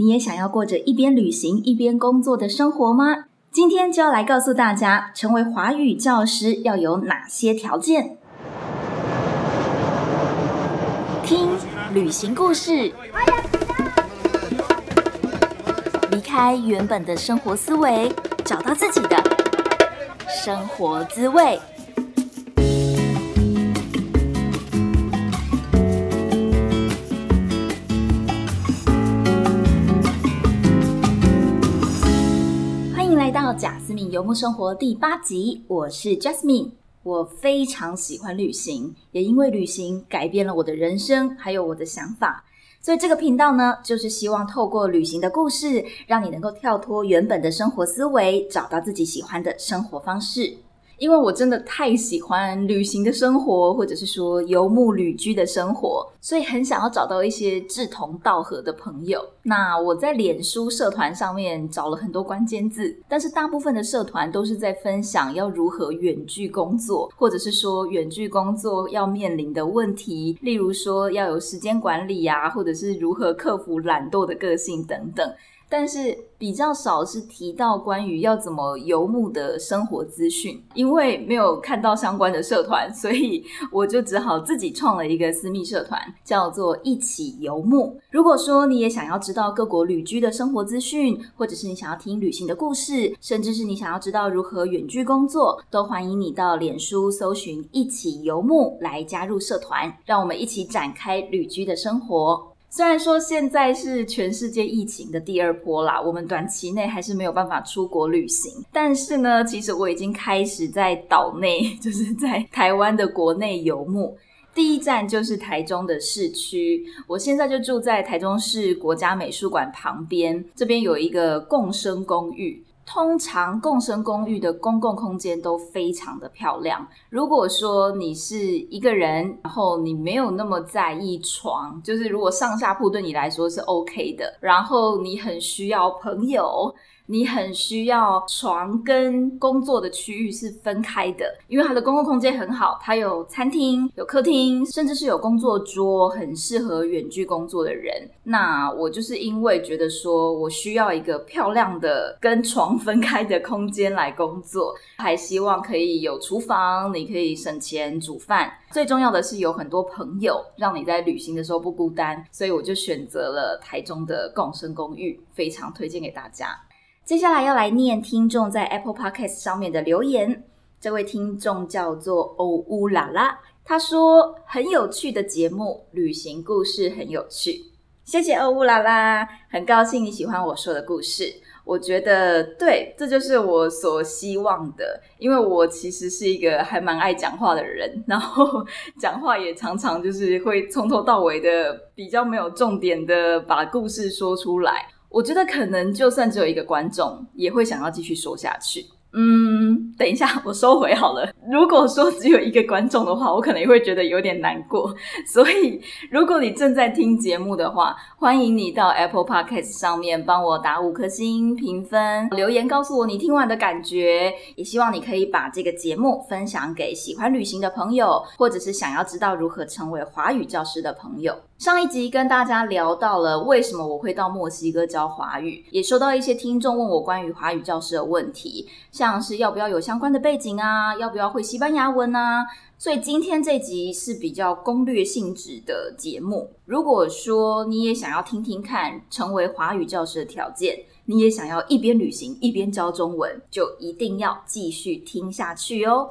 你也想要过着一边旅行一边工作的生活吗？今天就要来告诉大家，成为华语教师要有哪些条件。听旅行故事，离开原本的生活思维，找到自己的生活滋味。来到贾斯敏游牧生活第八集，我是 Jasmine。我非常喜欢旅行，也因为旅行改变了我的人生，还有我的想法。所以这个频道呢，就是希望透过旅行的故事，让你能够跳脱原本的生活思维，找到自己喜欢的生活方式。因为我真的太喜欢旅行的生活，或者是说游牧旅居的生活，所以很想要找到一些志同道合的朋友。那我在脸书社团上面找了很多关键字，但是大部分的社团都是在分享要如何远距工作，或者是说远距工作要面临的问题，例如说要有时间管理呀，或者是如何克服懒惰的个性等等。但是比较少是提到关于要怎么游牧的生活资讯，因为没有看到相关的社团，所以我就只好自己创了一个私密社团，叫做一起游牧。如果说你也想要知道各国旅居的生活资讯，或者是你想要听旅行的故事，甚至是你想要知道如何远距工作，都欢迎你到脸书搜寻一起游牧来加入社团，让我们一起展开旅居的生活。虽然说现在是全世界疫情的第二波啦，我们短期内还是没有办法出国旅行。但是呢，其实我已经开始在岛内，就是在台湾的国内游牧。第一站就是台中的市区，我现在就住在台中市国家美术馆旁边，这边有一个共生公寓。通常共生公寓的公共空间都非常的漂亮。如果说你是一个人，然后你没有那么在意床，就是如果上下铺对你来说是 OK 的，然后你很需要朋友。你很需要床跟工作的区域是分开的，因为它的公共空间很好，它有餐厅、有客厅，甚至是有工作桌，很适合远距工作的人。那我就是因为觉得说我需要一个漂亮的跟床分开的空间来工作，还希望可以有厨房，你可以省钱煮饭。最重要的是有很多朋友，让你在旅行的时候不孤单，所以我就选择了台中的共生公寓，非常推荐给大家。接下来要来念听众在 Apple Podcast 上面的留言。这位听众叫做欧乌拉拉，他说很有趣的节目，旅行故事很有趣。谢谢欧乌拉拉，很高兴你喜欢我说的故事。我觉得对，这就是我所希望的，因为我其实是一个还蛮爱讲话的人，然后讲话也常常就是会从头到尾的比较没有重点的把故事说出来。我觉得可能就算只有一个观众，也会想要继续说下去。嗯，等一下，我收回好了。如果说只有一个观众的话，我可能也会觉得有点难过。所以，如果你正在听节目的话，欢迎你到 Apple Podcast 上面帮我打五颗星评分，留言告诉我你听完的感觉。也希望你可以把这个节目分享给喜欢旅行的朋友，或者是想要知道如何成为华语教师的朋友。上一集跟大家聊到了为什么我会到墨西哥教华语，也收到一些听众问我关于华语教师的问题，像是要不要有相关的背景啊，要不要会西班牙文啊。所以今天这集是比较攻略性质的节目。如果说你也想要听听看成为华语教师的条件，你也想要一边旅行一边教中文，就一定要继续听下去哦。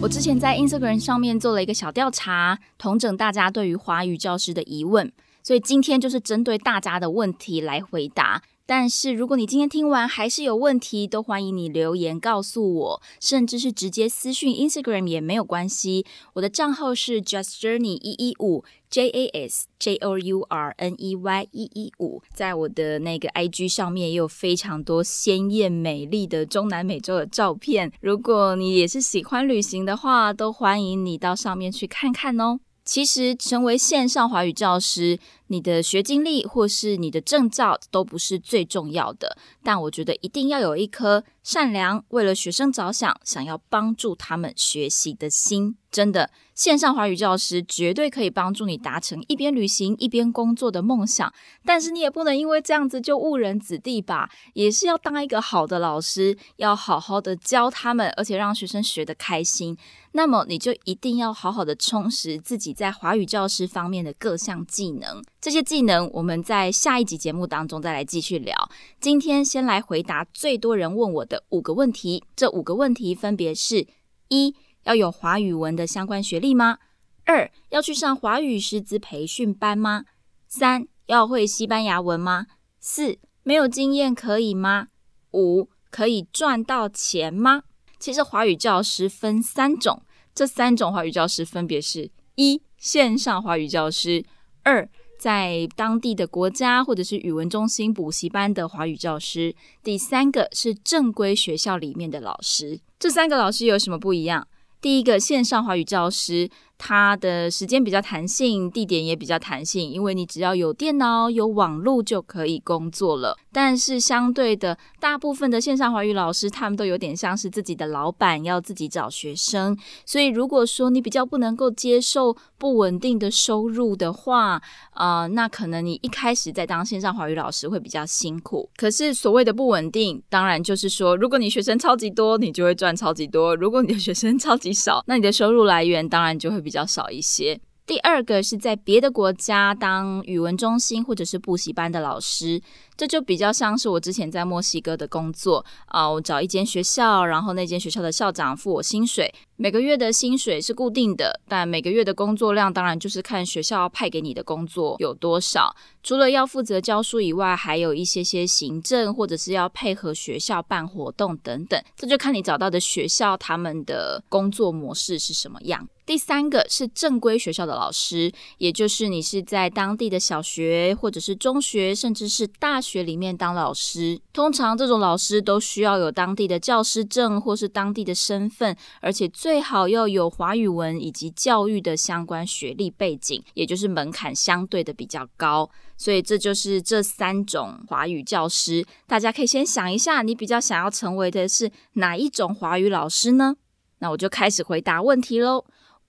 我之前在 Instagram 上面做了一个小调查，统整大家对于华语教师的疑问，所以今天就是针对大家的问题来回答。但是如果你今天听完还是有问题，都欢迎你留言告诉我，甚至是直接私讯 Instagram 也没有关系。我的账号是 Just Journey 一一五。J A S J O U R N E Y 一一五，在我的那个 I G 上面也有非常多鲜艳美丽的中南美洲的照片。如果你也是喜欢旅行的话，都欢迎你到上面去看看哦。其实成为线上华语教师，你的学经历或是你的证照都不是最重要的，但我觉得一定要有一颗善良、为了学生着想、想要帮助他们学习的心。真的，线上华语教师绝对可以帮助你达成一边旅行一边工作的梦想。但是你也不能因为这样子就误人子弟吧？也是要当一个好的老师，要好好的教他们，而且让学生学得开心。那么你就一定要好好的充实自己在华语教师方面的各项技能。这些技能我们在下一集节目当中再来继续聊。今天先来回答最多人问我的五个问题。这五个问题分别是：一。要有华语文的相关学历吗？二要去上华语师资培训班吗？三要会西班牙文吗？四没有经验可以吗？五可以赚到钱吗？其实华语教师分三种，这三种华语教师分别是：一线上华语教师；二在当地的国家或者是语文中心补习班的华语教师；第三个是正规学校里面的老师。这三个老师有什么不一样？第一个线上华语教师。它的时间比较弹性，地点也比较弹性，因为你只要有电脑、有网络就可以工作了。但是相对的，大部分的线上华语老师，他们都有点像是自己的老板，要自己找学生。所以如果说你比较不能够接受不稳定的收入的话，啊，那可能你一开始在当线上华语老师会比较辛苦。可是所谓的不稳定，当然就是说，如果你学生超级多，你就会赚超级多；如果你的学生超级少，那你的收入来源当然就会。比较少一些。第二个是在别的国家当语文中心或者是补习班的老师。这就比较像是我之前在墨西哥的工作啊，我找一间学校，然后那间学校的校长付我薪水，每个月的薪水是固定的，但每个月的工作量当然就是看学校派给你的工作有多少。除了要负责教书以外，还有一些些行政或者是要配合学校办活动等等，这就看你找到的学校他们的工作模式是什么样。第三个是正规学校的老师，也就是你是在当地的小学或者是中学，甚至是大。学里面当老师，通常这种老师都需要有当地的教师证或是当地的身份，而且最好要有华语文以及教育的相关学历背景，也就是门槛相对的比较高。所以这就是这三种华语教师，大家可以先想一下，你比较想要成为的是哪一种华语老师呢？那我就开始回答问题喽。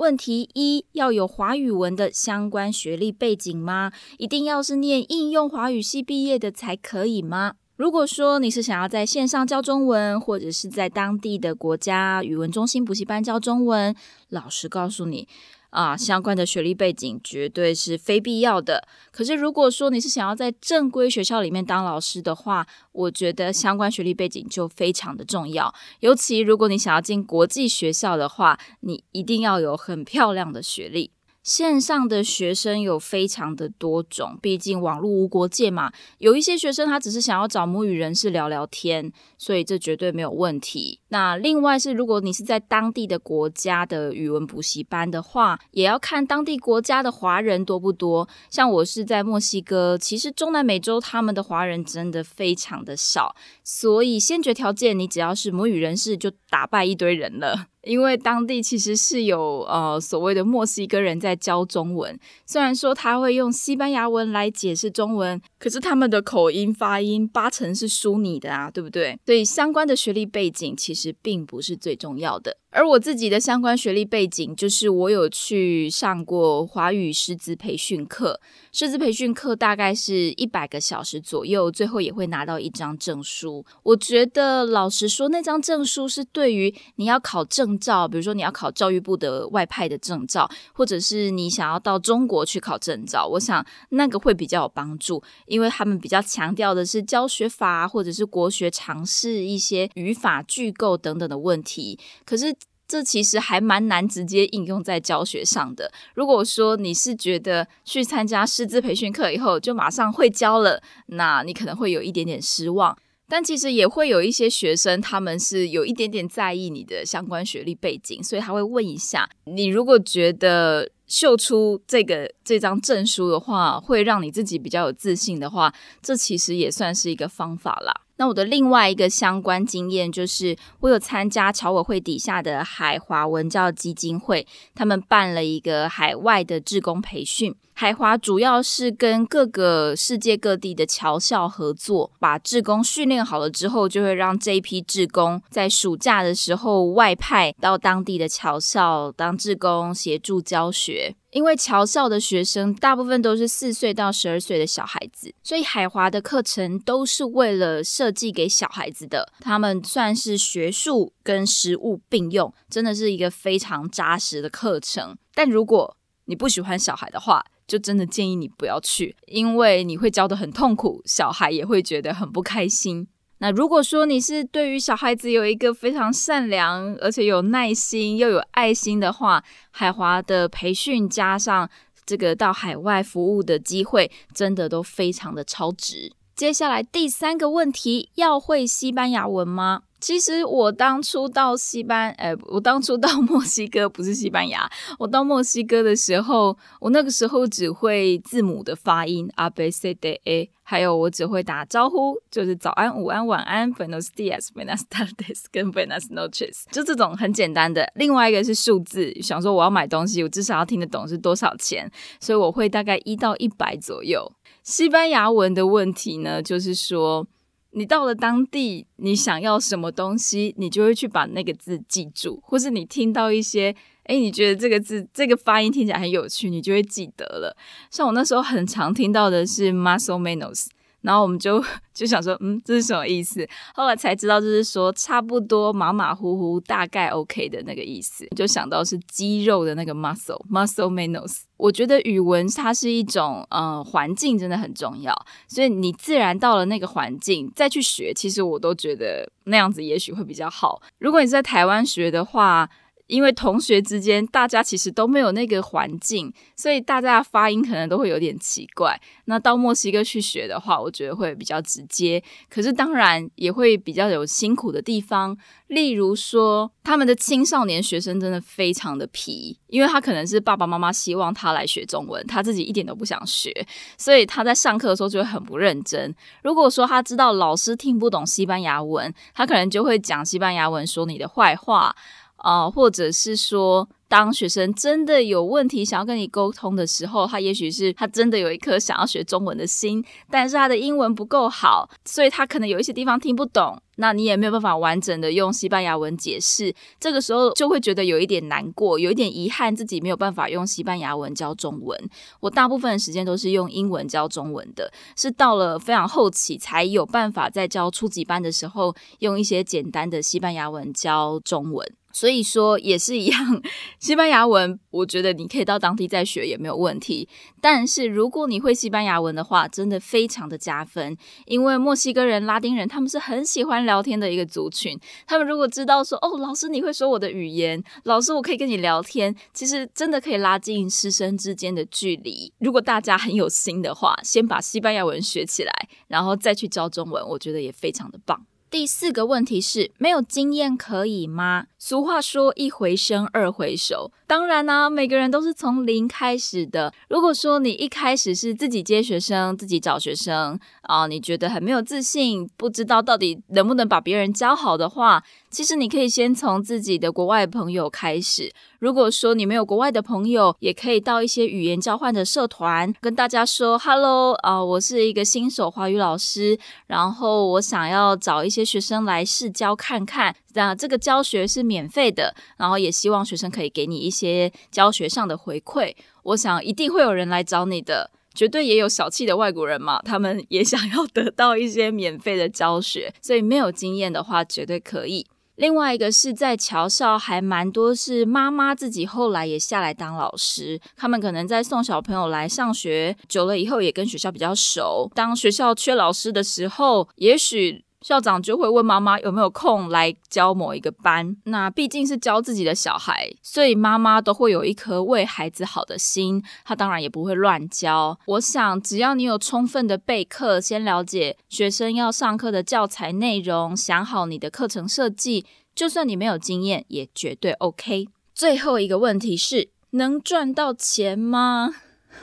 问题一：要有华语文的相关学历背景吗？一定要是念应用华语系毕业的才可以吗？如果说你是想要在线上教中文，或者是在当地的国家语文中心补习班教中文，老实告诉你。啊，相关的学历背景绝对是非必要的。可是，如果说你是想要在正规学校里面当老师的话，我觉得相关学历背景就非常的重要。尤其如果你想要进国际学校的话，你一定要有很漂亮的学历。线上的学生有非常的多种，毕竟网络无国界嘛。有一些学生他只是想要找母语人士聊聊天，所以这绝对没有问题。那另外是，如果你是在当地的国家的语文补习班的话，也要看当地国家的华人多不多。像我是在墨西哥，其实中南美洲他们的华人真的非常的少，所以先决条件，你只要是母语人士，就打败一堆人了。因为当地其实是有呃所谓的墨西哥人在教中文，虽然说他会用西班牙文来解释中文，可是他们的口音发音八成是淑女的啊，对不对？所以相关的学历背景其实并不是最重要的。而我自己的相关学历背景，就是我有去上过华语师资培训课，师资培训课大概是一百个小时左右，最后也会拿到一张证书。我觉得老实说，那张证书是对于你要考证证照，比如说你要考教育部的外派的证照，或者是你想要到中国去考证照，我想那个会比较有帮助，因为他们比较强调的是教学法或者是国学常识一些语法句构等等的问题，可是。这其实还蛮难直接应用在教学上的。如果说你是觉得去参加师资培训课以后就马上会教了，那你可能会有一点点失望。但其实也会有一些学生，他们是有一点点在意你的相关学历背景，所以他会问一下你。如果觉得秀出这个这张证书的话，会让你自己比较有自信的话，这其实也算是一个方法啦。那我的另外一个相关经验就是，我有参加侨委会底下的海华文教基金会，他们办了一个海外的志工培训。海华主要是跟各个世界各地的侨校合作，把志工训练好了之后，就会让这一批志工在暑假的时候外派到当地的侨校当志工，协助教学。因为侨校的学生大部分都是四岁到十二岁的小孩子，所以海华的课程都是为了设计给小孩子的。他们算是学术跟实务并用，真的是一个非常扎实的课程。但如果你不喜欢小孩的话，就真的建议你不要去，因为你会教的很痛苦，小孩也会觉得很不开心。那如果说你是对于小孩子有一个非常善良，而且有耐心又有爱心的话，海华的培训加上这个到海外服务的机会，真的都非常的超值。接下来第三个问题，要会西班牙文吗？其实我当初到西班，呃，我当初到墨西哥不是西班牙，我到墨西哥的时候，我那个时候只会字母的发音，a b c d a，还有我只会打招呼，就是早安、午安、晚安，buenos dias，buenas tardes，跟 buenas noches，就这种很简单的。另外一个是数字，想说我要买东西，我至少要听得懂是多少钱，所以我会大概一到一百左右。西班牙文的问题呢，就是说。你到了当地，你想要什么东西，你就会去把那个字记住，或是你听到一些，诶，你觉得这个字这个发音听起来很有趣，你就会记得了。像我那时候很常听到的是 muscle menos。然后我们就就想说，嗯，这是什么意思？后来才知道，就是说差不多马马虎虎，大概 OK 的那个意思。就想到是肌肉的那个 muscle，muscle menos。我觉得语文它是一种，呃，环境真的很重要。所以你自然到了那个环境再去学，其实我都觉得那样子也许会比较好。如果你在台湾学的话，因为同学之间，大家其实都没有那个环境，所以大家的发音可能都会有点奇怪。那到墨西哥去学的话，我觉得会比较直接。可是当然也会比较有辛苦的地方，例如说他们的青少年学生真的非常的皮，因为他可能是爸爸妈妈希望他来学中文，他自己一点都不想学，所以他在上课的时候就会很不认真。如果说他知道老师听不懂西班牙文，他可能就会讲西班牙文说你的坏话。啊，或者是说，当学生真的有问题想要跟你沟通的时候，他也许是他真的有一颗想要学中文的心，但是他的英文不够好，所以他可能有一些地方听不懂，那你也没有办法完整的用西班牙文解释，这个时候就会觉得有一点难过，有一点遗憾，自己没有办法用西班牙文教中文。我大部分的时间都是用英文教中文的，是到了非常后期才有办法在教初级班的时候，用一些简单的西班牙文教中文。所以说也是一样，西班牙文，我觉得你可以到当地再学也没有问题。但是如果你会西班牙文的话，真的非常的加分，因为墨西哥人、拉丁人他们是很喜欢聊天的一个族群。他们如果知道说，哦，老师你会说我的语言，老师我可以跟你聊天，其实真的可以拉近师生之间的距离。如果大家很有心的话，先把西班牙文学起来，然后再去教中文，我觉得也非常的棒。第四个问题是没有经验可以吗？俗话说一回生二回熟，当然呢，每个人都是从零开始的。如果说你一开始是自己接学生、自己找学生啊，你觉得很没有自信，不知道到底能不能把别人教好的话。其实你可以先从自己的国外朋友开始。如果说你没有国外的朋友，也可以到一些语言交换的社团，跟大家说 “hello” 啊，我是一个新手华语老师，然后我想要找一些学生来试教看看。那这个教学是免费的，然后也希望学生可以给你一些教学上的回馈。我想一定会有人来找你的，绝对也有小气的外国人嘛，他们也想要得到一些免费的教学，所以没有经验的话，绝对可以。另外一个是在桥校，还蛮多是妈妈自己后来也下来当老师，他们可能在送小朋友来上学久了以后，也跟学校比较熟。当学校缺老师的时候，也许。校长就会问妈妈有没有空来教某一个班。那毕竟是教自己的小孩，所以妈妈都会有一颗为孩子好的心，她当然也不会乱教。我想，只要你有充分的备课，先了解学生要上课的教材内容，想好你的课程设计，就算你没有经验，也绝对 OK。最后一个问题是，能赚到钱吗？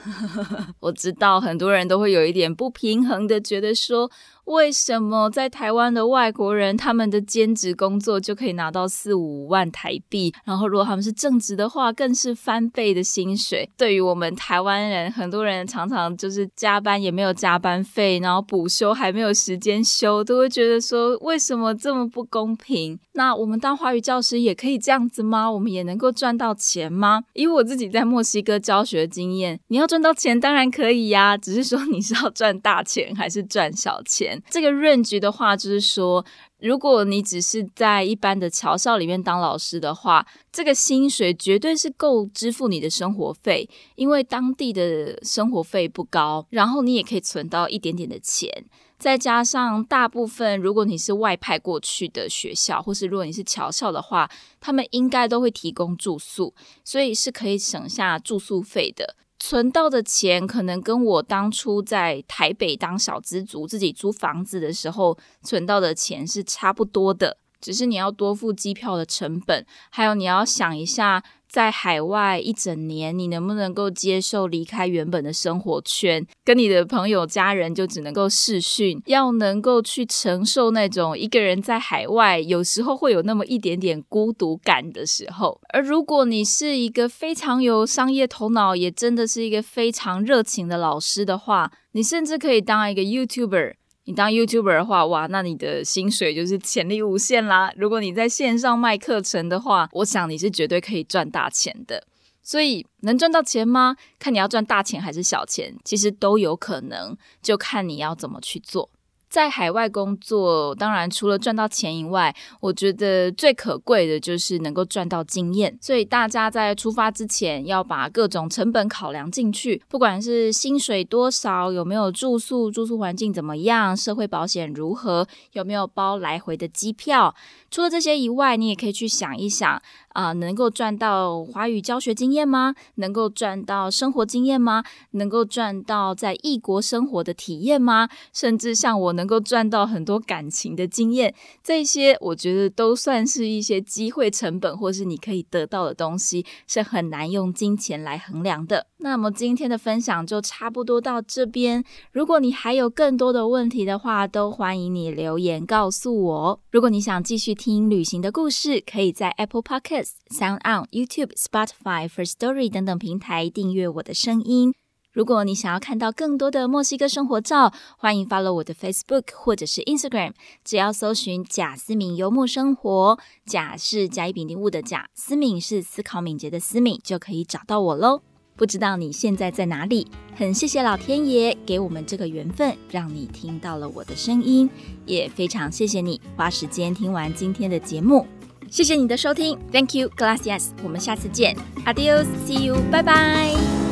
我知道很多人都会有一点不平衡的，觉得说。为什么在台湾的外国人，他们的兼职工作就可以拿到四五万台币？然后如果他们是正职的话，更是翻倍的薪水。对于我们台湾人，很多人常常就是加班也没有加班费，然后补休还没有时间休，都会觉得说为什么这么不公平？那我们当华语教师也可以这样子吗？我们也能够赚到钱吗？以我自己在墨西哥教学的经验，你要赚到钱当然可以呀，只是说你是要赚大钱还是赚小钱？这个任期的话，就是说，如果你只是在一般的侨校里面当老师的话，这个薪水绝对是够支付你的生活费，因为当地的生活费不高，然后你也可以存到一点点的钱，再加上大部分如果你是外派过去的学校，或是如果你是侨校的话，他们应该都会提供住宿，所以是可以省下住宿费的。存到的钱可能跟我当初在台北当小资族自己租房子的时候存到的钱是差不多的，只是你要多付机票的成本，还有你要想一下。在海外一整年，你能不能够接受离开原本的生活圈，跟你的朋友、家人就只能够视讯？要能够去承受那种一个人在海外，有时候会有那么一点点孤独感的时候。而如果你是一个非常有商业头脑，也真的是一个非常热情的老师的话，你甚至可以当一个 YouTuber。你当 YouTuber 的话，哇，那你的薪水就是潜力无限啦！如果你在线上卖课程的话，我想你是绝对可以赚大钱的。所以，能赚到钱吗？看你要赚大钱还是小钱，其实都有可能，就看你要怎么去做。在海外工作，当然除了赚到钱以外，我觉得最可贵的就是能够赚到经验。所以大家在出发之前，要把各种成本考量进去，不管是薪水多少，有没有住宿，住宿环境怎么样，社会保险如何，有没有包来回的机票。除了这些以外，你也可以去想一想。啊，能够赚到华语教学经验吗？能够赚到生活经验吗？能够赚到在异国生活的体验吗？甚至像我能够赚到很多感情的经验，这些我觉得都算是一些机会成本，或是你可以得到的东西，是很难用金钱来衡量的。那么今天的分享就差不多到这边。如果你还有更多的问题的话，都欢迎你留言告诉我。如果你想继续听旅行的故事，可以在 Apple Podcasts、Sound on YouTube、Spotify、First Story 等等平台订阅我的声音。如果你想要看到更多的墨西哥生活照，欢迎 follow 我的 Facebook 或者是 Instagram。只要搜寻“贾思敏幽默生活”，贾是甲乙丙丁戊的贾，思敏是思考敏捷的思敏，就可以找到我喽。不知道你现在在哪里？很谢谢老天爷给我们这个缘分，让你听到了我的声音，也非常谢谢你花时间听完今天的节目。谢谢你的收听，Thank you, gracias。我们下次见，Adios，See you，拜拜。